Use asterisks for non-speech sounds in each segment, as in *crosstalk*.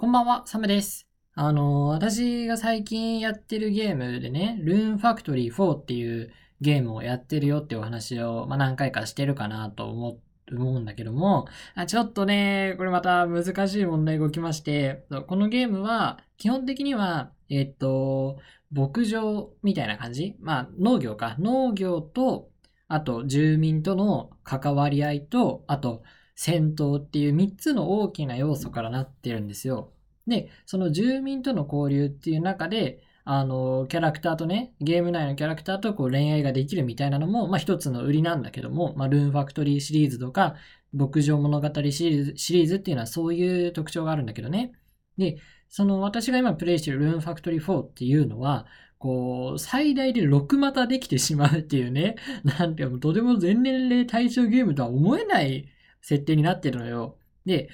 こんばんは、サムです。あの、私が最近やってるゲームでね、ルーンファクトリー4っていうゲームをやってるよってお話を、まあ、何回かしてるかなと思うんだけども、あちょっとね、これまた難しい問題が起きまして、このゲームは、基本的には、えっと、牧場みたいな感じ？まあ、農業か。農業と、あと住民との関わり合いと、あと戦闘っていう3つの大きな要素からなってるんですよ。で、その住民との交流っていう中で、あの、キャラクターとね、ゲーム内のキャラクターとこう恋愛ができるみたいなのも、まあ一つの売りなんだけども、まあルーンファクトリーシリーズとか、牧場物語シリーズシリーズっていうのはそういう特徴があるんだけどね。で、その私が今プレイしてるルーンファクトリー4っていうのは、こう、最大で6股できてしまうっていうね、なんていうのとても全年齢対象ゲームとは思えない設定になってるのよ。で、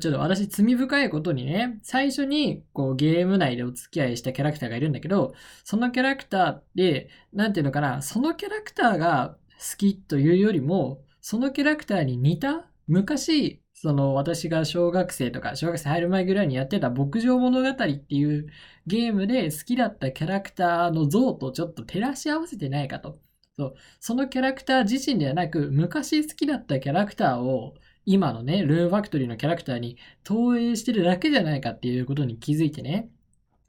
ちょっと私罪深いことにね、最初にこうゲーム内でお付き合いしたキャラクターがいるんだけど、そのキャラクターって、なんていうのかな、そのキャラクターが好きというよりも、そのキャラクターに似た昔、その私が小学生とか、小学生入る前ぐらいにやってた牧場物語っていうゲームで好きだったキャラクターの像とちょっと照らし合わせてないかと。そう。そのキャラクター自身ではなく、昔好きだったキャラクターを今のね、ルーンファクトリーのキャラクターに投影してるだけじゃないかっていうことに気づいてね。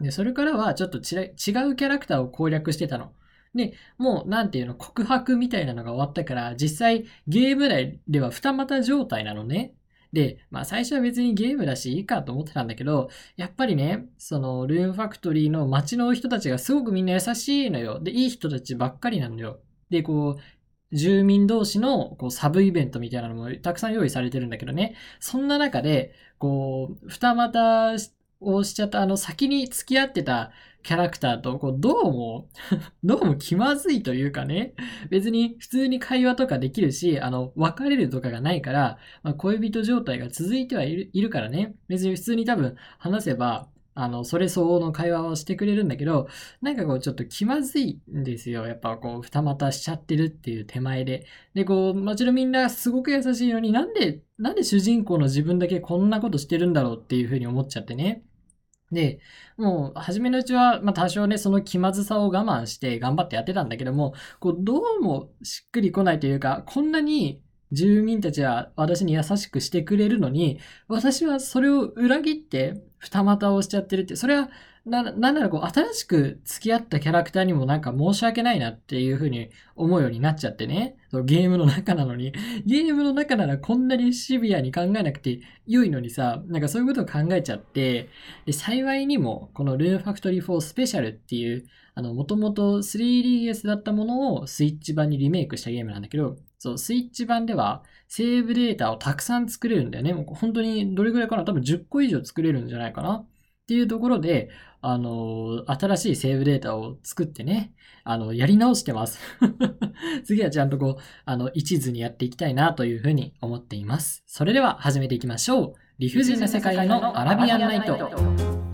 で、それからはちょっと違うキャラクターを攻略してたの。で、もうなんていうの、告白みたいなのが終わったから、実際ゲーム内では二股状態なのね。で、まあ最初は別にゲームだしいいかと思ってたんだけど、やっぱりね、そのルーンファクトリーの街の人たちがすごくみんな優しいのよ。で、いい人たちばっかりなのよ。で、こう、住民同士のこうサブイベントみたいなのもたくさん用意されてるんだけどね。そんな中で、こう、二股をしちゃった、あの、先に付き合ってたキャラクターと、こう、どうも、*laughs* どうも気まずいというかね、別に普通に会話とかできるし、あの、別れるとかがないから、まあ、恋人状態が続いてはいるいるからね、別に普通に多分話せば、あの、それ相応の会話をしてくれるんだけど、なんかこうちょっと気まずいんですよ。やっぱこう二股しちゃってるっていう手前で。で、こう街のみんなすごく優しいのになんで、なんで主人公の自分だけこんなことしてるんだろうっていうふうに思っちゃってね。で、もう、初めのうちは、まあ、多少ね、その気まずさを我慢して頑張ってやってたんだけども、こう、どうもしっくりこないというか、こんなに住民たちは私に優しくしてくれるのに、私はそれを裏切って二股をしちゃってるって、それは、な、なんならこう、新しく付き合ったキャラクターにもなんか申し訳ないなっていうふうに思うようになっちゃってね。そうゲームの中なのに。*laughs* ゲームの中ならこんなにシビアに考えなくて良いのにさ、なんかそういうことを考えちゃって、で幸いにも、このルーンファクトリー4スペシャルっていう、あの、もともと 3DS だったものをスイッチ版にリメイクしたゲームなんだけど、そう、スイッチ版ではセーブデータをたくさん作れるんだよね。もう本当にどれぐらいかな？多分10個以上作れるんじゃないかな？っていうところで、あの、新しいセーブデータを作ってね、あの、やり直してます。*laughs* 次はちゃんとこう、あの、一途にやっていきたいなというふうに思っています。それでは始めていきましょう。理不尽な世界のアラビアンナイト。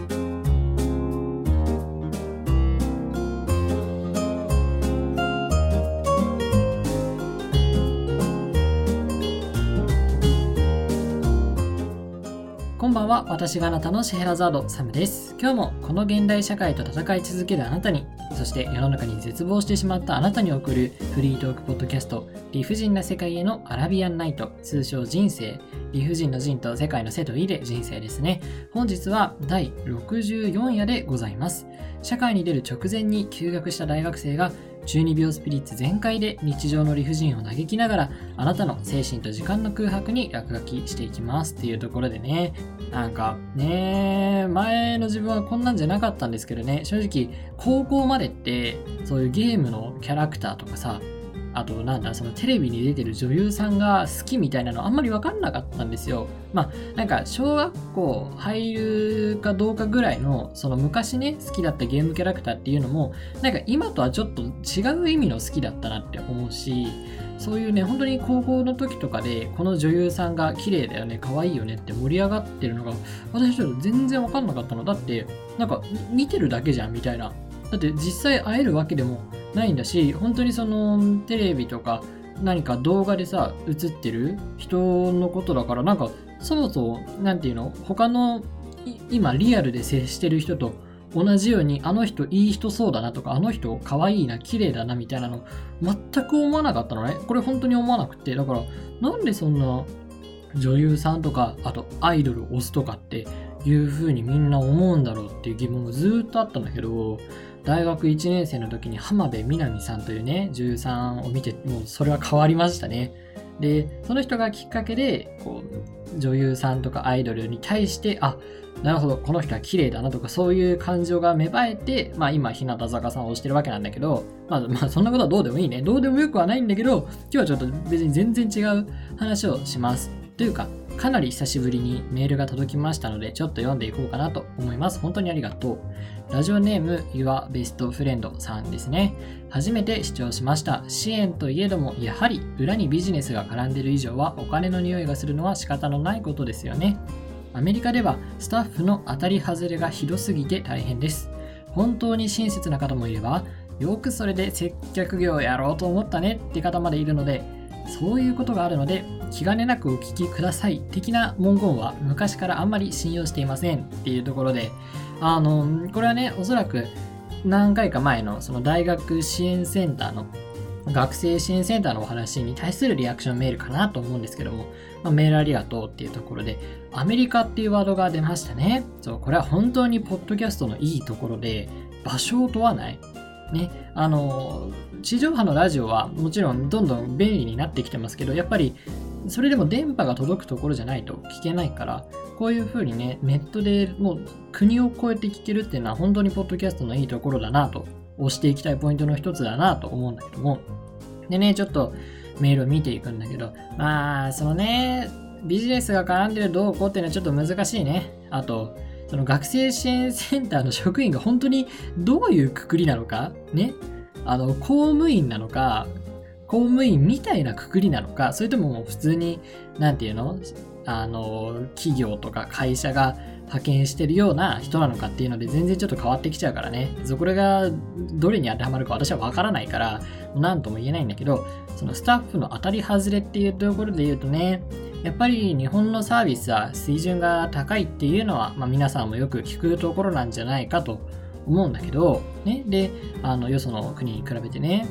んは、私があなたのシェヘラザード、サムです。今日もこの現代社会と戦い続けるあなたに、そして世の中に絶望してしまったあなたに送るフリートークポッドキャスト、理不尽な世界へのアラビアンナイト、通称人生、理不尽の人と世界の瀬といで人生ですね。本日は第64夜でございます。社会に出る直前に休学した大学生が中二病スピリッツ全開で日常の理不尽を嘆きながらあなたの精神と時間の空白に落書きしていきますっていうところでね。なんかね前の自分はこんなんじゃなかったんですけどね。正直高校までってそういうゲームのキャラクターとかさあとなんだそのテレビに出てる女優さんが好きみたいなのあんまり分かんなかったんですよ。まあなんか小学校入るかどうかぐらいのその昔ね好きだったゲームキャラクターっていうのもなんか今とはちょっと違う意味の好きだったなって思うしそういうね本当に高校の時とかでこの女優さんが綺麗だよね可愛いよねって盛り上がってるのが私ちょっと全然分かんなかったの。だってなんか見てるだけじゃんみたいな。だって実際会えるわけでもないんだし本当にそのテレビとか何か動画でさ映ってる人のことだからなんかそもそも何て言うの他の今リアルで接してる人と同じようにあの人いい人そうだなとかあの人可愛いな綺麗だなみたいなの全く思わなかったのね。これ本当に思わなくてだからなんでそんな女優さんとかあとアイドルを推すとかっていう風にみんな思うんだろうっていう疑問がずっとあったんだけど大学1年生の時に浜辺美波さんというね女優さんを見てもうそれは変わりましたね。でその人がきっかけでこう女優さんとかアイドルに対してあなるほどこの人は綺麗だなとかそういう感情が芽生えて、まあ、今日向坂さんを推してるわけなんだけど、まあ、まあそんなことはどうでもいいね。どうでもよくはないんだけど今日はちょっと別に全然違う話をします。というかかなり久しぶりにメールが届きましたのでちょっと読んでいこうかなと思います。本当にありがとう。ラジオネーム YourBestFriend さんですね。初めて視聴しました。支援といえどもやはり裏にビジネスが絡んでいる以上はお金の匂いがするのは仕方のないことですよね。アメリカではスタッフの当たり外れがひどすぎて大変です。本当に親切な方もいれば、よくそれで接客業をやろうと思ったねって方までいるので、そういうことがあるので、気兼ねなくお聞きください的な文言は昔からあんまり信用していませんっていうところで、あの、これはね、おそらく何回か前のその大学支援センターの学生支援センターのお話に対するリアクションメールかなと思うんですけども、まあ、メールありがとうっていうところで、アメリカっていうワードが出ましたね。そう、これは本当にポッドキャストのいいところで、場所を問わない。ね、あの、地上波のラジオはもちろんどんどん便利になってきてますけど、やっぱりそれでも電波が届くところじゃないと聞けないから、こういう風にね、ネットでもう国を越えて聞けるっていうのは本当にポッドキャストのいいところだなと、押していきたいポイントの一つだなと思うんだけども、でね、ちょっとメールを見ていくんだけど、まあ、そのね、ビジネスが絡んでるどうこうっていうのはちょっと難しいね。あと、その学生支援センターの職員が本当にどういうくくりなのかね。あの、公務員なのか、公務員みたいなくくりなのか、それとももう普通に、なんていうの？あの、企業とか会社が派遣してるような人なのかっていうので全然ちょっと変わってきちゃうからね。そこれがどれに当てはまるか私はわからないから、何とも言えないんだけど、そのスタッフの当たり外れっていうところで言うとね、やっぱり日本のサービスは水準が高いっていうのは、まあ、皆さんもよく聞くところなんじゃないかと思うんだけど、ね、で、あの、よその国に比べてね。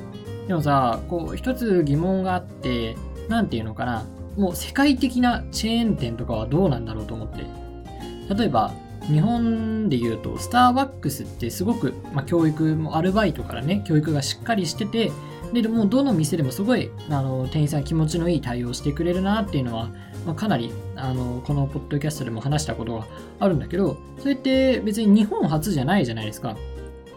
でもさ、こう、一つ疑問があって、なんていうのかな、もう世界的なチェーン店とかはどうなんだろうと思って。例えば、日本で言うと、スターバックスってすごく、まあ、教育もアルバイトからね、教育がしっかりしてて、で、もどの店でもすごい、あの、店員さん気持ちのいい対応してくれるなっていうのは、まあ、かなり、あの、このポッドキャストでも話したことがあるんだけど、それって別に日本初じゃないじゃないですか。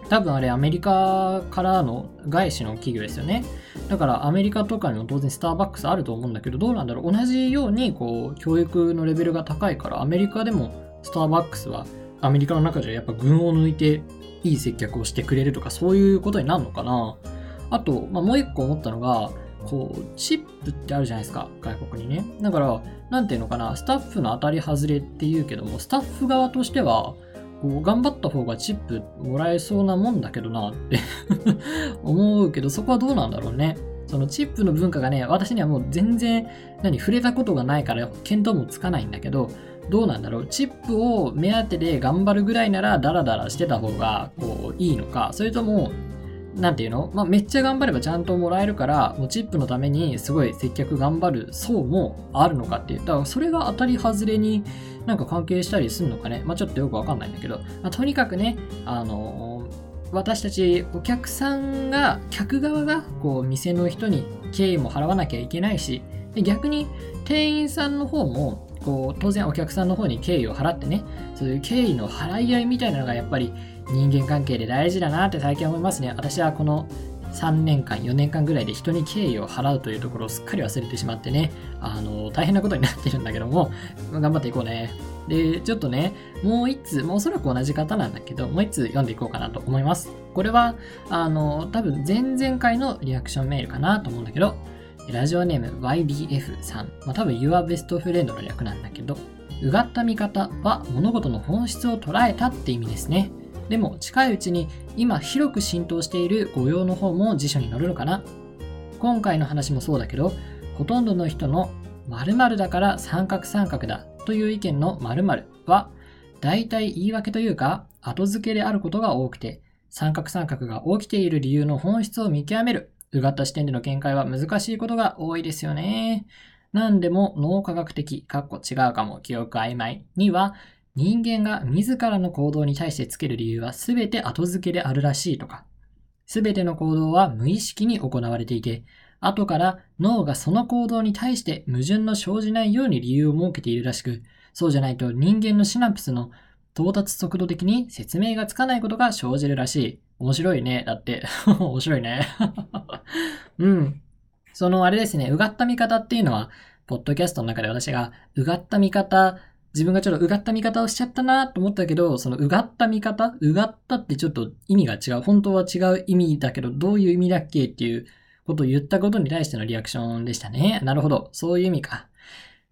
多分あれアメリカからの外資の企業ですよね。だからアメリカとかにも当然スターバックスあると思うんだけど、どうなんだろう同じようにこう教育のレベルが高いからアメリカでもスターバックスはアメリカの中じゃやっぱ群を抜いていい接客をしてくれるとかそういうことになるのかなあと、まあ、もう一個思ったのが、こう、チップってあるじゃないですか、外国にね。だから、なんていうのかな、スタッフの当たり外れっていうけども、スタッフ側としては、こう頑張った方がチップもらえそうなもんだけどなって *laughs* 思うけど、そこはどうなんだろうね。そのチップの文化がね、私にはもう全然、何、触れたことがないから見当もつかないんだけど、どうなんだろうチップを目当てで頑張るぐらいならダラダラしてた方がこういいのかそれともなんていうの、まあ、めっちゃ頑張ればちゃんともらえるから、もうチップのためにすごい接客頑張る層もあるのかっていう。だからそれが当たり外れになんか関係したりするのかね？まあ、ちょっとよくわかんないんだけど、まあ、とにかくね、あのー、私たちお客さんが、客側がこう店の人に敬意も払わなきゃいけないし、で逆に店員さんの方もこう当然お客さんの方に敬意を払ってね、そういう敬意の払い合いみたいなのがやっぱり人間関係で大事だなって最近思いますね。私はこの3年間、4年間ぐらいで人に敬意を払うというところをすっかり忘れてしまってね、あの、大変なことになってるんだけども、頑張っていこうね。で、ちょっとね、もう一つ、もうおそらく同じ方なんだけど、もう一つ読んでいこうかなと思います。これは、あの、多分前々回のリアクションメールかなと思うんだけど、ラジオネーム YDF さん、まあ、多分 Your Best Friend の略なんだけど、うがった見方は物事の本質を捉えたって意味ですね。でも近いうちに今広く浸透している御用の方も辞書に載るのかな？今回の話もそうだけど、ほとんどの人の〇〇だから三角三角だという意見の〇〇は大体言い訳というか、後付けであることが多くて、三角三角が起きている理由の本質を見極める、うがった視点での見解は難しいことが多いですよね。何でも脳科学的、かっこ違うかも、記憶曖昧には、人間が自らの行動に対してつける理由は全て後付けであるらしいとか、全ての行動は無意識に行われていて、後から脳がその行動に対して矛盾の生じないように理由を設けているらしく、そうじゃないと人間のシナプスの到達速度的に説明がつかないことが生じるらしい。面白いね。だって。*laughs* 面白いね。*laughs* うん。そのあれですね、うがった見方っていうのは、ポッドキャストの中で私が、うがった見方、自分がちょっとうがった見方をしちゃったなと思ったけど、そのうがった見方うがったってちょっと意味が違う。本当は違う意味だけど、どういう意味だっけっていうことを言ったことに対してのリアクションでしたね。なるほど。そういう意味か。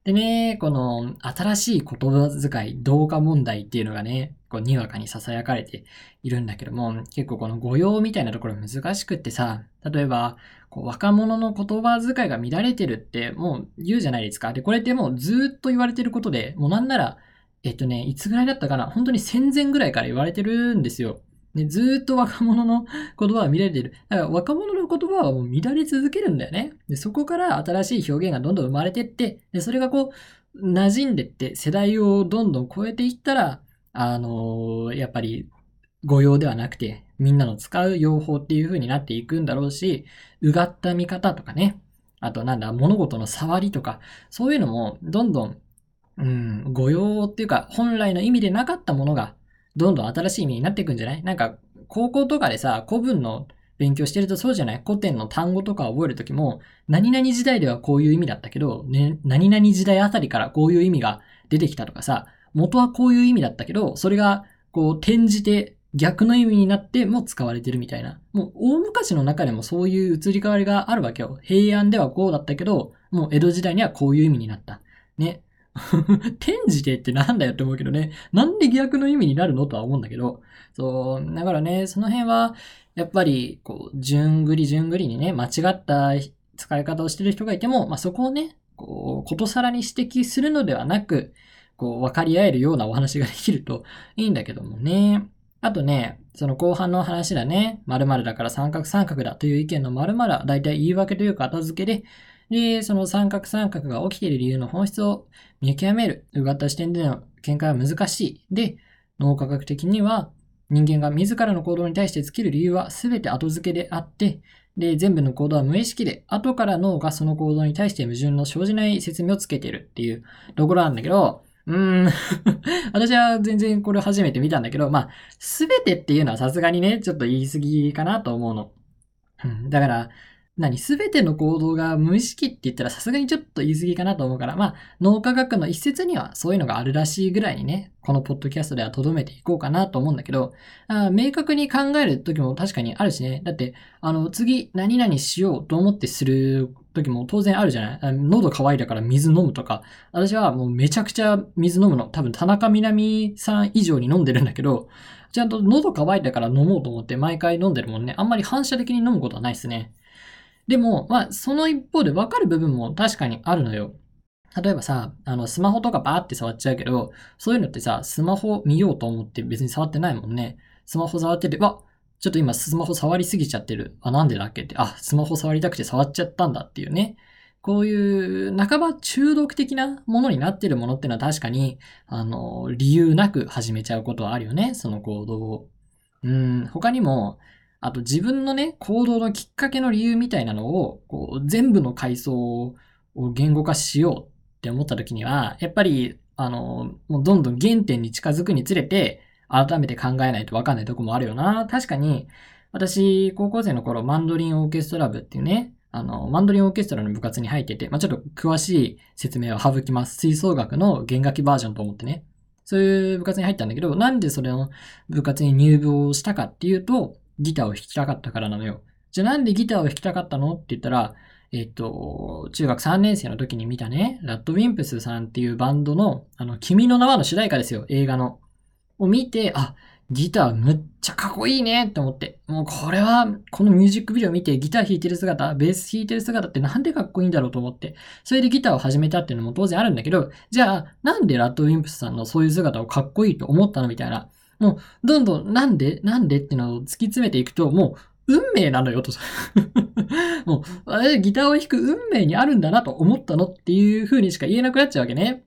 でね、この新しい言葉遣い、同化問題っていうのがね、こうにわかに囁かれているんだけども、結構この語用みたいなところ難しくってさ、例えば、こう若者の言葉遣いが乱れてるってもう言うじゃないですか。で、これってもうずっと言われてることで、もうなんなら、えっとね、いつぐらいだったかな本当に戦前ぐらいから言われてるんですよ。で、ずっと若者の *laughs* 言葉は乱れている。だから若者の言葉はもう乱れ続けるんだよね。で、そこから新しい表現がどんどん生まれてって、で、それがこう、馴染んでって、世代をどんどん超えていったら、あのー、やっぱり、語用ではなくて、みんなの使う用法っていう風になっていくんだろうし、うがった見方とかね。あとなんだ、物事の触りとか、そういうのも、どんどん、うん、語用っていうか、本来の意味でなかったものが、どんどん新しい意味になっていくんじゃない？なんか、高校とかでさ、古文の勉強してるとそうじゃない？古典の単語とか覚えるときも、何々時代ではこういう意味だったけど、ね、何々時代あたりからこういう意味が出てきたとかさ、元はこういう意味だったけど、それが、こう、転じて逆の意味になっても使われてるみたいな。もう、大昔の中でもそういう移り変わりがあるわけよ。平安ではこうだったけど、もう江戸時代にはこういう意味になった。ね。転じてってなんだよって思うけどね。なんで逆の意味になるのとは思うんだけど。そう、だからね、その辺は、やっぱり、こう、順繰り順繰りにね、間違った使い方をしてる人がいても、まあ、そこをね、こう、ことさらに指摘するのではなく、こう、分かり合えるようなお話ができるといいんだけどもね。あとね、その後半の話だね。〇〇だから三角三角だという意見の〇〇は大体言い訳というか後付けで、で、その三角三角が起きている理由の本質を見極める、うがった視点での見解は難しい。で、脳科学的には人間が自らの行動に対して尽きる理由は全て後付けであって、で、全部の行動は無意識で、後から脳がその行動に対して矛盾の生じない説明をつけているっていうところなんだけど、うーん *laughs* 私は全然これ初めて見たんだけど、まあ、すべてっていうのはさすがにね、ちょっと言い過ぎかなと思うの。うん、だから、何すべての行動が無意識って言ったらさすがにちょっと言い過ぎかなと思うから、まあ、脳科学の一節にはそういうのがあるらしいぐらいにね、このポッドキャストでは留めていこうかなと思うんだけど、あ明確に考える時も確かにあるしね。だって、あの、次何々しようと思ってする時も当然あるじゃない？喉乾いたから水飲むとか。私はもうめちゃくちゃ水飲むの。多分田中みな実さん以上に飲んでるんだけど、ちゃんと喉乾いたから飲もうと思って毎回飲んでるもんね。あんまり反射的に飲むことはないですね。でも、まあ、その一方で分かる部分も確かにあるのよ。例えばさ、あの、スマホとかバーって触っちゃうけど、そういうのってさ、スマホ見ようと思って別に触ってないもんね。スマホ触ってて、わちょっと今スマホ触りすぎちゃってる。あ、なんでだっけって。あ、スマホ触りたくて触っちゃったんだっていうね。こういう半ば中毒的なものになってるものってのは確かに、あの、理由なく始めちゃうことはあるよね。その行動を。うん、他にも、あと自分のね、行動のきっかけの理由みたいなのを、こう、全部の階層を言語化しようって思った時には、やっぱり、あの、もうどんどん原点に近づくにつれて、改めて考えないとわかんないとこもあるよな。確かに、私、高校生の頃、マンドリンオーケストラ部っていうね、あの、マンドリンオーケストラの部活に入ってて、まあ、ちょっと詳しい説明を省きます。吹奏楽の弦楽器バージョンと思ってね。そういう部活に入ったんだけど、なんでそれの部活に入部をしたかっていうと、ギターを弾きたかったからなのよ。じゃあなんでギターを弾きたかったのって言ったら、えっと、中学3年生の時に見たね、ラッドウィンプスさんっていうバンドの、あの、君の名はの主題歌ですよ、映画の。を見て、あ、ギターむっちゃかっこいいねって思って。もうこれは、このミュージックビデオ見てギター弾いてる姿、ベース弾いてる姿ってなんでかっこいいんだろうと思って。それでギターを始めたっていうのも当然あるんだけど、じゃあ、なんでラッドウィンプスさんのそういう姿をかっこいいと思ったのみたいな。もう、どんどん、なんでなんでっていうのを突き詰めていくと、もう、運命なのよと。*laughs* もう、あれ、ギターを弾く運命にあるんだなと思ったのっていう風にしか言えなくなっちゃうわけね。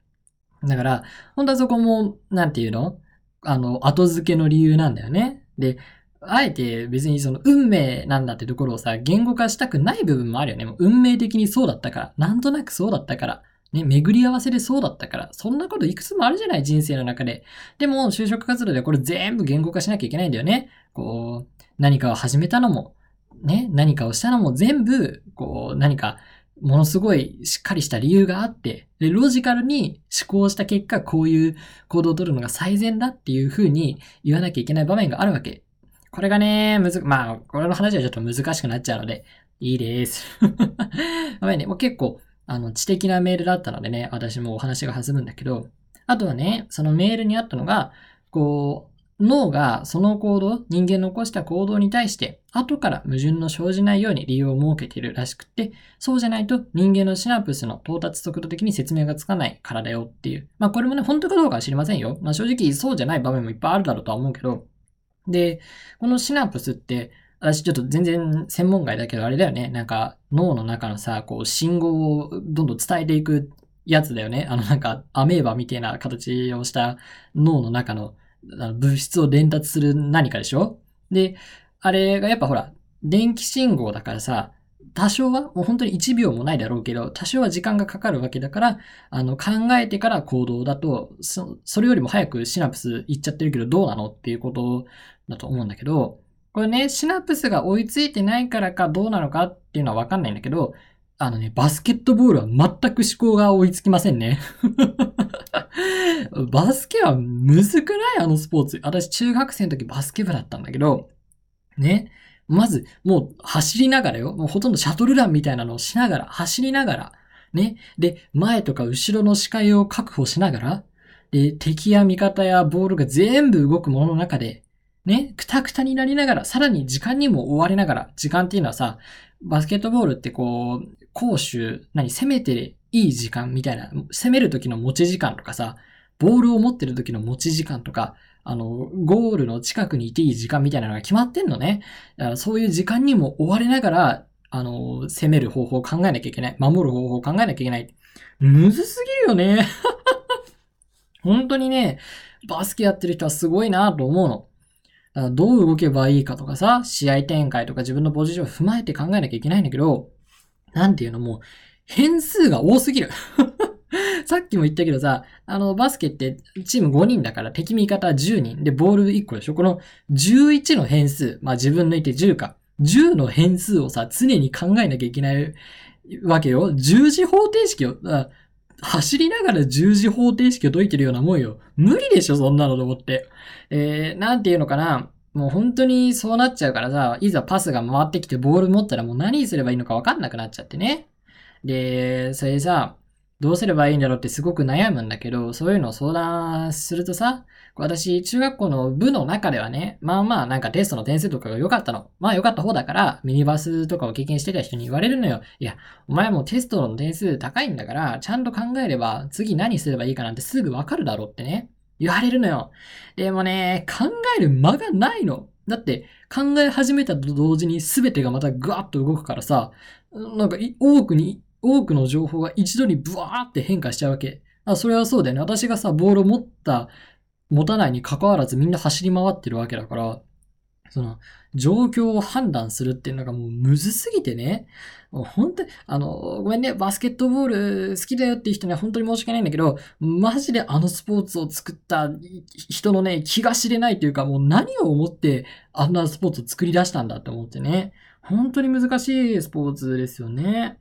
だから、本当はそこも、なんていうの？あの、後付けの理由なんだよね。で、あえて別にその運命なんだってところをさ、言語化したくない部分もあるよね。もう運命的にそうだったから。なんとなくそうだったから。ね、巡り合わせでそうだったから。そんなこといくつもあるじゃない、人生の中で。でも、就職活動でこれ全部言語化しなきゃいけないんだよね。こう、何かを始めたのも、ね、何かをしたのも全部、こう、何かものすごいしっかりした理由があって、で、ロジカルに思考した結果、こういう行動を取るのが最善だっていう風に言わなきゃいけない場面があるわけ。これがね、むず、まあ、これの話はちょっと難しくなっちゃうので、いいです。*laughs* ごめんね、もう結構、あの、知的なメールだったのでね、私もお話が弾むんだけど、あとはね、そのメールにあったのが、こう、脳がその行動、人間の起こした行動に対して、後から矛盾の生じないように理由を設けているらしくて、そうじゃないと人間のシナプスの到達速度的に説明がつかないからだよっていう。まあこれもね、本当かどうかは知りませんよ。まあ正直そうじゃない場面もいっぱいあるだろうとは思うけど。で、このシナプスって、私ちょっと全然専門外だけどあれだよね。なんか脳の中のさ、こう信号をどんどん伝えていくやつだよね。あのなんかアメーバみたいな形をした脳の中の物質を伝達する何かでしょ？で、あれがやっぱほら、電気信号だからさ、多少は、もう本当に1秒もないだろうけど、多少は時間がかかるわけだから、あの、考えてから行動だと、そ、れよりも早くシナプスいっちゃってるけどどうなのっていうことだと思うんだけど、これね、シナプスが追いついてないからかどうなのかっていうのはわかんないんだけど、あのね、バスケットボールは全く思考が追いつきませんね。*laughs* バスケはむずくない？あのスポーツ。私中学生の時バスケ部だったんだけど、ね。まず、もう走りながらよ。もうほとんどシャトルランみたいなのをしながら、走りながら、ね。で、前とか後ろの視界を確保しながら、で、敵や味方やボールが全部動くものの中で、ね、くたくたになりながら、さらに時間にも追われながら、時間っていうのはさ、バスケットボールってこう、攻守、何、攻めていい時間みたいな、攻める時の持ち時間とかさ、ボールを持ってる時の持ち時間とか、あの、ゴールの近くにいていい時間みたいなのが決まってんのね。だからそういう時間にも追われながら、あの、攻める方法を考えなきゃいけない。守る方法を考えなきゃいけない。むずすぎるよね。*laughs* 本当にね、バスケやってる人はすごいなと思うの。どう動けばいいかとかさ、試合展開とか自分のポジションを踏まえて考えなきゃいけないんだけど、なんていうのもう、変数が多すぎる。*laughs* さっきも言ったけどさ、あの、バスケってチーム5人だから敵味方10人でボール1個でしょ？この11の変数、まあ自分抜いて10か。10の変数をさ、常に考えなきゃいけないわけよ。十字方程式を、走りながら十字方程式を解いてるようなもんよ。無理でしょ、そんなのと思って。えー、なんていうのかな。もう本当にそうなっちゃうからさ、いざパスが回ってきてボール持ったらもう何すればいいのかわかんなくなっちゃってね。で、それでさ、どうすればいいんだろうってすごく悩むんだけど、そういうのを相談するとさ、私、中学校の部の中ではね、まあまあなんかテストの点数とかが良かったの。まあ良かった方だから、ミニバスとかを経験してた人に言われるのよ。いや、お前もテストの点数高いんだから、ちゃんと考えれば次何すればいいかなんてすぐわかるだろうってね。言われるのよ。でもね、考える間がないの。だって、考え始めたと同時に全てがまたグワッと動くからさ、なんか多くに、多くの情報が一度にブワーって変化しちゃうわけ。あ、それはそうだよね。私がさ、ボールを持った、持たないに関わらずみんな走り回ってるわけだから、その、状況を判断するっていうのがもうむずすぎてね。もう本当に、あの、ごめんね、バスケットボール好きだよっていう人には本当に申し訳ないんだけど、マジであのスポーツを作った人のね、気が知れないというか、もう何を思ってあんなスポーツを作り出したんだって思ってね。本当に難しいスポーツですよね。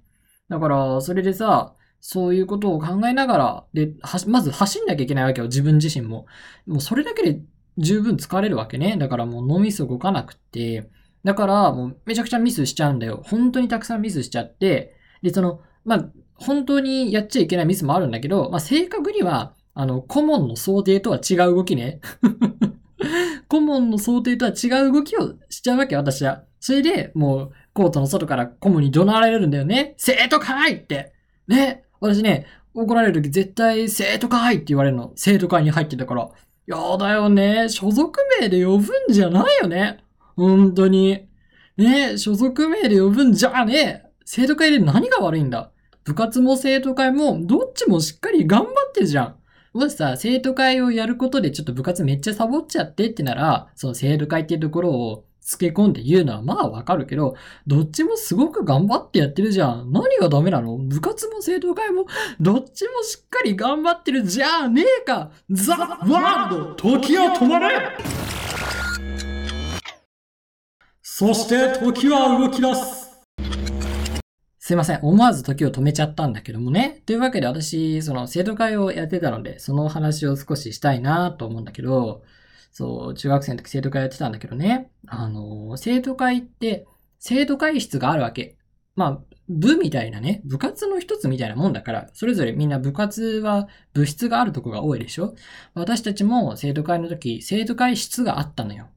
だから、それでさ、そういうことを考えながら、で、はまず走んなきゃいけないわけよ、自分自身も。もうそれだけで十分疲れるわけね。だからもうノーミス動かなくって、だからもうめちゃくちゃミスしちゃうんだよ。本当にたくさんミスしちゃって、で、その、まあ、本当にやっちゃいけないミスもあるんだけど、まあ、正確には、あの、顧問の想定とは違う動きね。*laughs* 顧問の想定とは違う動きをしちゃうわけ、私は。それで、もう、コートの外から顧問に怒鳴られるんだよね。生徒会って。ね。私ね、怒られるとき絶対生徒会って言われるの。生徒会に入ってたから。やだよね。所属名で呼ぶんじゃないよね。本当に。ね所属名で呼ぶんじゃねえ。生徒会で何が悪いんだ部活も生徒会もどっちもしっかり頑張ってるじゃん。もしさ、生徒会をやることでちょっと部活めっちゃサボっちゃってってなら、その生徒会っていうところを付け込んで言うのはまあわかるけど、どっちもすごく頑張ってやってるじゃん。何がダメなの？部活も生徒会も、どっちもしっかり頑張ってるじゃねえかザ・ワールド時は止まれそして時は動き出すすいません。思わず時を止めちゃったんだけどもね。というわけで私、その生徒会をやってたので、その話を少ししたいなと思うんだけど、そう、中学生の時生徒会やってたんだけどね。あの、生徒会って、生徒会室があるわけ。まあ、部みたいなね、部活の一つみたいなもんだから、それぞれみんな部活は部室があるとこが多いでしょ私たちも生徒会の時、生徒会室があったのよ。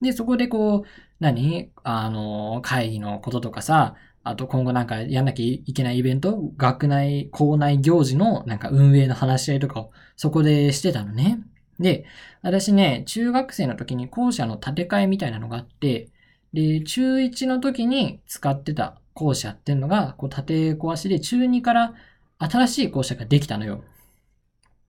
で、そこでこう、何？あの、会議のこととかさ、あと今後なんかやんなきゃいけないイベント、学内、校内行事のなんか運営の話し合いとかをそこでしてたのね。で、私ね、中学生の時に校舎の建て替えみたいなのがあって、で、中1の時に使ってた校舎っていうのが、こう、建て壊しで、中2から新しい校舎ができたのよ。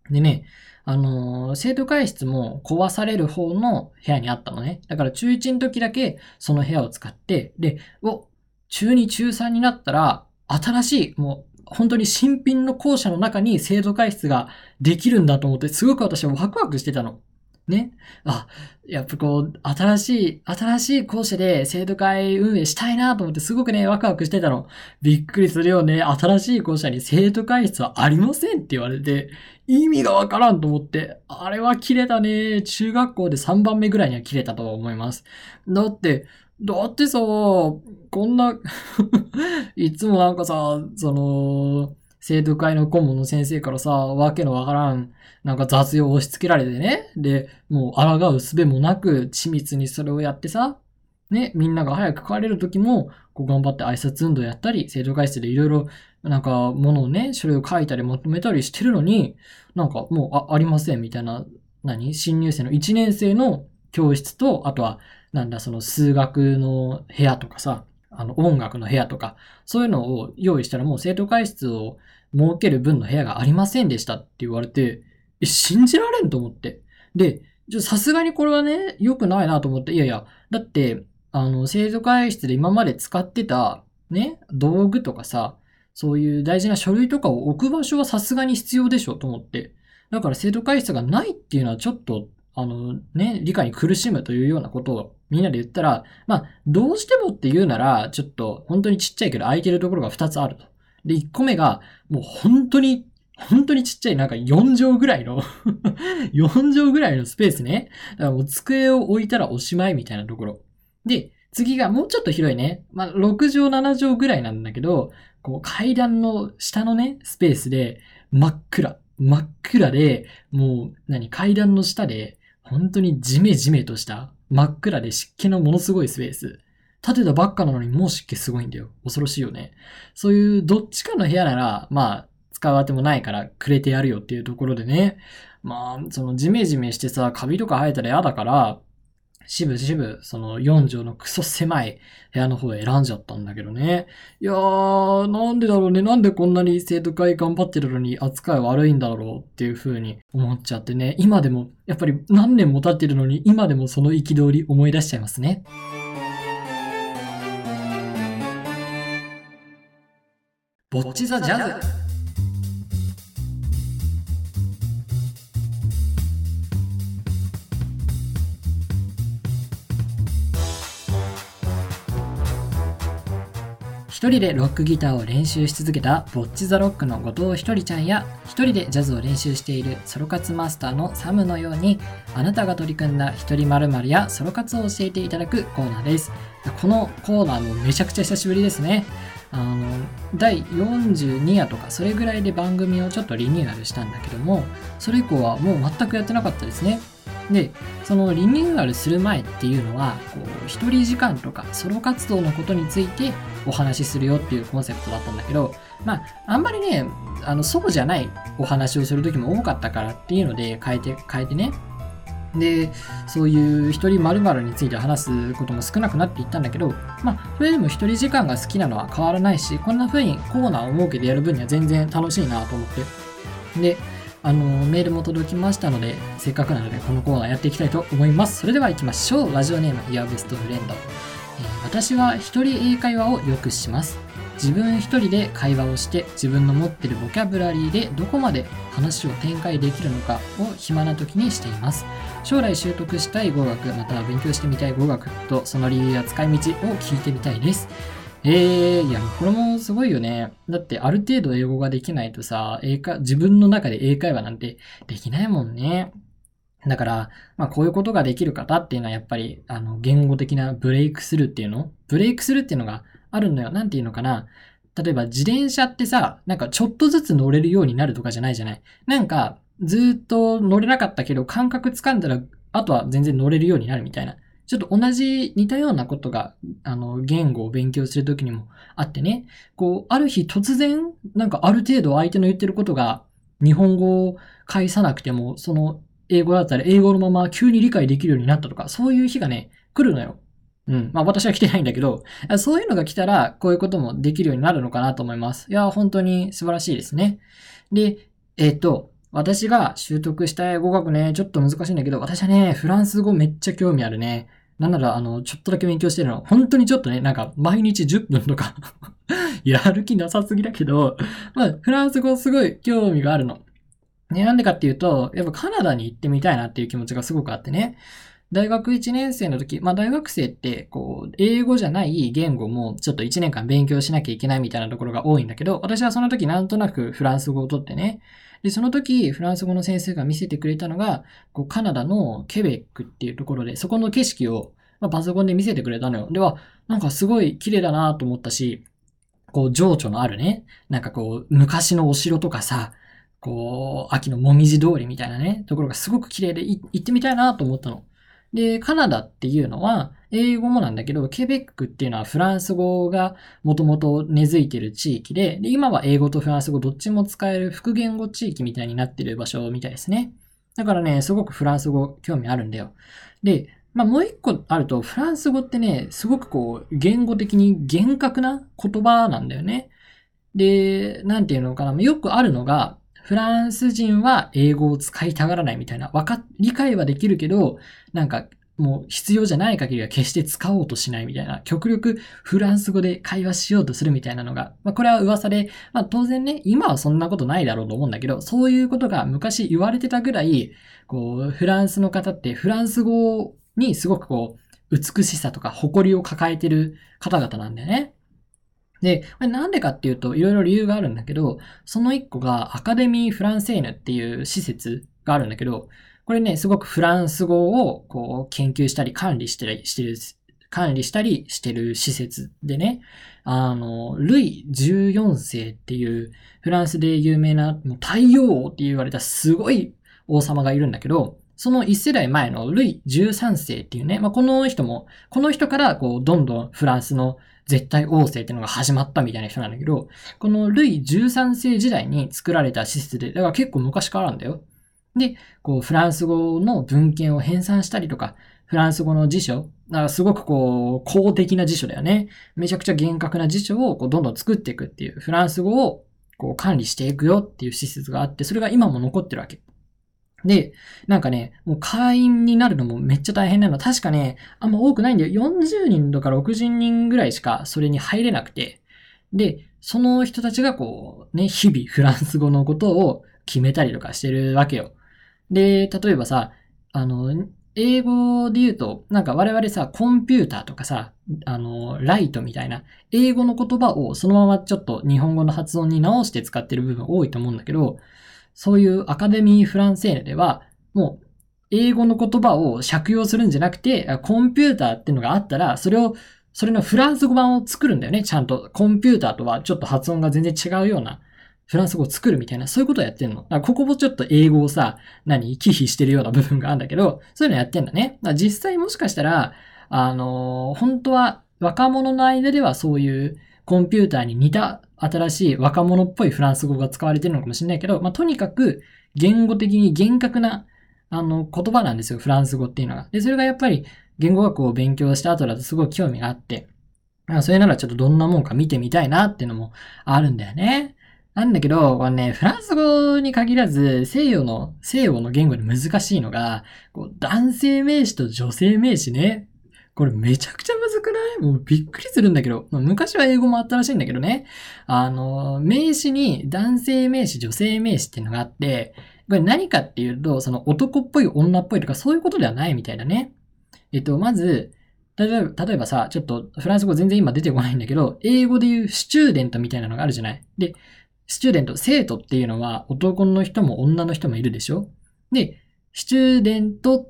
でね、あのー、生徒会室も壊される方の部屋にあったのね。だから中1の時だけその部屋を使って、で、お、中2、中3になったら、新しい、もう本当に新品の校舎の中に生徒会室ができるんだと思って、すごく私はワクワクしてたの。ね。あ、やっぱこう、新しい、新しい校舎で生徒会運営したいなと思ってすごくね、ワクワクしてたの。びっくりするよね。新しい校舎に生徒会室はありませんって言われて、意味がわからんと思って、あれは切れたね。中学校で3番目ぐらいには切れたと思います。だって、だってさ、こんな *laughs* いつもなんかさ、その、生徒会の顧問の先生からさ、わけのわからん、なんか雑用を押し付けられてね。で、もう抗う術もなく、緻密にそれをやってさ、ね、みんなが早く帰れる時も、こう頑張って挨拶運動やったり、生徒会室でいろいろ、なんか、ものをね、書類を書いたりまとめたりしてるのに、なんかもう、あ、ありません、みたいな、何？新入生の1年生の教室と、あとは、なんだ、その数学の部屋とかさ、あの、音楽の部屋とか、そういうのを用意したらもう生徒会室を設ける分の部屋がありませんでしたって言われて、え、信じられんと思って。で、さすがにこれはね、良くないなと思って、いやいや、だって、あの、生徒会室で今まで使ってた、ね、道具とかさ、そういう大事な書類とかを置く場所はさすがに必要でしょと思って。だから生徒会室がないっていうのはちょっとあのね、理解に苦しむというようなことをみんなで言ったら、まあ、どうしてもって言うなら、ちょっと本当にちっちゃいけど空いてるところが2つあると。で、1個目が、もう本当に、本当にちっちゃい、なんか4畳ぐらいの *laughs* 4畳ぐらいのスペースね。だからもう机を置いたらおしまいみたいなところ。で、次がもうちょっと広いね。まあ、6畳7畳ぐらいなんだけど、こう階段の下のね、スペースで真っ暗。真っ暗で、もう、何、階段の下で、本当にジメジメとした真っ暗で湿気のものすごいスペース。建てたばっかなのにもう湿気すごいんだよ。恐ろしいよね。そういうどっちかの部屋なら、まあ、使うあてもないからくれてやるよっていうところでね。まあ、そのジメジメしてさ、カビとか生えたら嫌だから、しぶしぶ、その4畳のクソ狭い部屋の方を選んじゃったんだけどね。いやー、なんでだろうね。なんでこんなに生徒会頑張ってるのに扱い悪いんだろうっていう風に思っちゃってね。今でも、やっぱり何年も経ってるのに今でもその憤り思い出しちゃいますね。ぼっちザジャズ一人でロックギターを練習し続けたボッチザロックの後藤ひとりちゃんや一人でジャズを練習しているソロ活マスターのサムのようにあなたが取り組んだ一人〇〇やソロ活を教えていただくコーナーです。このコーナーもめちゃくちゃ久しぶりですね。あの第42夜とかそれぐらいで番組をちょっとリニューアルしたんだけどもそれ以降はもう全くやってなかったですね。で、そのリニューアルする前っていうのは、こう、一人時間とかソロ活動のことについてお話しするよっていうコンセプトだったんだけど、まあ、あんまりね、あの、そうじゃないお話をする時も多かったからっていうので変えて、変えてね。で、そういう一人〇〇について話すことも少なくなっていったんだけど、まあ、それでも一人時間が好きなのは変わらないし、こんな風にコーナーを設けてやる分には全然楽しいなと思って。で、あの、メールも届きましたので、せっかくなのでこのコーナーやっていきたいと思います。それでは行きましょう。ラジオネーム、Your Best Friend。私は一人英会話をよくします。自分一人で会話をして自分の持ってるボキャブラリーでどこまで話を展開できるのかを暇な時にしています。将来習得したい語学または勉強してみたい語学とその理由や使い道を聞いてみたいです。ええ、いや、これもすごいよね。だってある程度英語ができないとさ、英会、自分の中で英会話なんてできないもんね。だから、まあこういうことができる方っていうのはやっぱり、あの、言語的なブレイクスルーっていうの？ブレイクスルーっていうのがあるのよ。なんていうのかな？例えば自転車ってさ、なんかちょっとずつ乗れるようになるとかじゃないじゃない？なんか、ずっと乗れなかったけど、感覚掴んだら、あとは全然乗れるようになるみたいな。ちょっと同じ似たようなことが、あの、言語を勉強するときにもあってね、こう、ある日突然、なんかある程度相手の言ってることが、日本語を返さなくても、その、英語だったら英語のまま急に理解できるようになったとか、そういう日がね、来るのよ。うん。まあ私は来てないんだけど、そういうのが来たら、こういうこともできるようになるのかなと思います。いや、本当に素晴らしいですね。で、えっ、ー、と、私が習得したい語学ね、ちょっと難しいんだけど、私はね、フランス語めっちゃ興味あるね。なんなら、あの、ちょっとだけ勉強してるの。本当にちょっとね、なんか、毎日10分とか *laughs* やる気なさすぎだけど、まあ、フランス語すごい興味があるの。ね、なんでかっていうと、やっぱカナダに行ってみたいなっていう気持ちがすごくあってね。大学1年生の時、まあ大学生って、こう、英語じゃない言語もちょっと1年間勉強しなきゃいけないみたいなところが多いんだけど、私はその時なんとなくフランス語を取ってね、で、その時、フランス語の先生が見せてくれたのが、こう、カナダのケベックっていうところで、そこの景色を、まあ、パソコンで見せてくれたのよ。では、なんかすごい綺麗だなと思ったし、こう、情緒のあるね、なんかこう、昔のお城とかさ、こう、秋のもみじ通りみたいなね、ところがすごく綺麗で行ってみたいなと思ったの。で、カナダっていうのは、英語もなんだけど、ケベックっていうのはフランス語がもともと根付いてる地域でで、今は英語とフランス語どっちも使える副言語地域みたいになってる場所みたいですね。だからね、すごくフランス語興味あるんだよ。で、まあもう一個あると、フランス語ってね、すごくこう、言語的に厳格な言葉なんだよね。で、なんていうのかな、よくあるのが、フランス人は英語を使いたがらないみたいな、わか、理解はできるけど、なんか、もう必要じゃない限りは決して使おうとしないみたいな、極力フランス語で会話しようとするみたいなのが、まあこれは噂で、まあ当然ね、今はそんなことないだろうと思うんだけど、そういうことが昔言われてたぐらい、こう、フランスの方ってフランス語にすごくこう、美しさとか誇りを抱えてる方々なんだよね。で、これなんでかっていうと、いろいろ理由があるんだけど、その一個がアカデミー・フランセーヌっていう施設があるんだけど、これね、すごくフランス語をこう研究したり管理したりしてる、管理したりしてる施設でね、あの、ルイ14世っていうフランスで有名な太陽王って言われたすごい王様がいるんだけど、その一世代前のルイ13世っていうね、まあ、この人も、この人からこう、どんどんフランスの絶対王政っていうのが始まったみたいな人なんだけど、このルイ13世時代に作られた施設で、だから結構昔からなんだよ。で、こう、フランス語の文献を編纂したりとか、フランス語の辞書、だからすごくこう、公的な辞書だよね。めちゃくちゃ厳格な辞書をこうどんどん作っていくっていう、フランス語をこう管理していくよっていう施設があって、それが今も残ってるわけ。で、なんかね、もう会員になるのもめっちゃ大変なの。確かね、あんま多くないんだよ。40人とか60人ぐらいしかそれに入れなくて。で、その人たちがこう、ね、日々フランス語のことを決めたりとかしてるわけよ。で、例えばさ、あの、英語で言うと、なんか我々さ、コンピューターとかさ、あの、ライトみたいな、英語の言葉をそのままちょっと日本語の発音に直して使ってる部分多いと思うんだけど、そういうアカデミー・フランセーネでは、もう、英語の言葉を借用するんじゃなくて、コンピューターっていうのがあったら、それを、それのフランス語版を作るんだよね、ちゃんと。コンピューターとはちょっと発音が全然違うようなフランス語を作るみたいな、そういうことをやってんの。ここもちょっと英語をさ、何、忌避してるような部分があるんだけど、そういうのやってんだね。実際もしかしたら、あのー、本当は若者の間ではそういうコンピューターに似た新しい若者っぽいフランス語が使われてるのかもしれないけど、まあ、とにかく言語的に厳格なあの言葉なんですよ、フランス語っていうのが。で、それがやっぱり言語学を勉強した後だとすごい興味があって、それならちょっとどんなもんか見てみたいなっていうのもあるんだよね。なんだけど、これね、フランス語に限らず、西洋の、西洋の言語で難しいのが、こう男性名詞と女性名詞ね。これめちゃくちゃむずくない？もうびっくりするんだけど。昔は英語もあったらしいんだけどね。あの、名詞に男性名詞、女性名詞っていうのがあって、これ何かっていうと、その男っぽい女っぽいとかそういうことではないみたいだね。えっと、まず、例えば、例えばさ、ちょっとフランス語全然今出てこないんだけど、英語で言うスチューデントみたいなのがあるじゃない？で、スチューデント、生徒っていうのは男の人も女の人もいるでしょ？で、スチューデントっ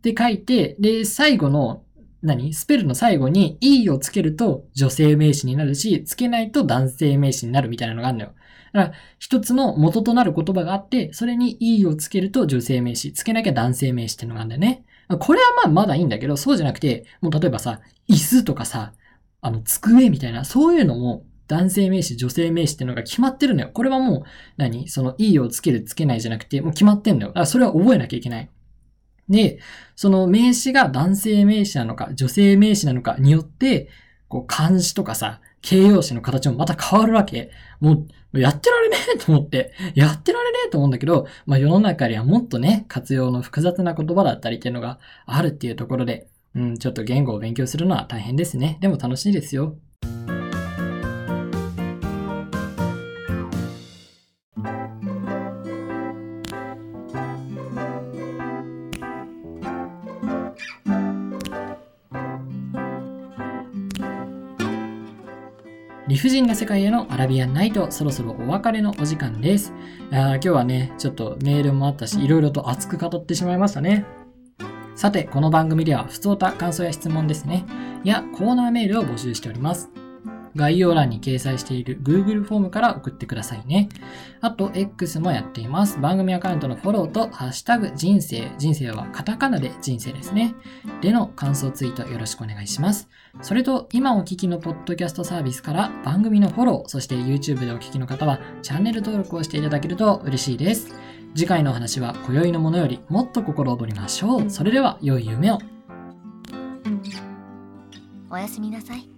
て書いて、で、最後の、何？スペルの最後に e をつけると女性名詞になるし、つけないと男性名詞になるみたいなのがあるのよ。だから、一つの元となる言葉があって、それに e をつけると女性名詞、つけなきゃ男性名詞っていうのがあるんだよね。これはまあまだいいんだけど、そうじゃなくて、もう例えばさ、椅子とかさ、あの、机みたいな、そういうのも男性名詞、女性名詞っていうのが決まってるのよ。これはもう何、その e をつける、つけないじゃなくて、もう決まってんのよ。だからそれは覚えなきゃいけない。で、その名詞が男性名詞なのか、女性名詞なのかによって、こう、漢詞とかさ、形容詞の形もまた変わるわけ。もう、やってられねえ *laughs* と思って、やってられねえと思うんだけど、まあ世の中にはもっとね、活用の複雑な言葉だったりっていうのがあるっていうところで、うん、ちょっと言語を勉強するのは大変ですね。でも楽しいですよ。不尽な世界へのアラビアンナイト、そろそろお別れのお時間です。今日はね、ちょっとメールもあったし、いろいろと熱く語ってしまいましたね。さて、この番組では、普通た感想や質問ですね、やコーナーメールを募集しております。概要欄に掲載している Google フォームから送ってくださいね。あと、X もやっています。番組アカウントのフォローと、ハッシュタグ人生、人生はカタカナで人生ですね。での感想ツイートよろしくお願いします。それと、今お聞きのポッドキャストサービスから番組のフォロー、そして YouTube でお聞きの方はチャンネル登録をしていただけると嬉しいです。次回のお話は今宵のものよりもっと心躍りましょう。それでは良い夢を。おやすみなさい。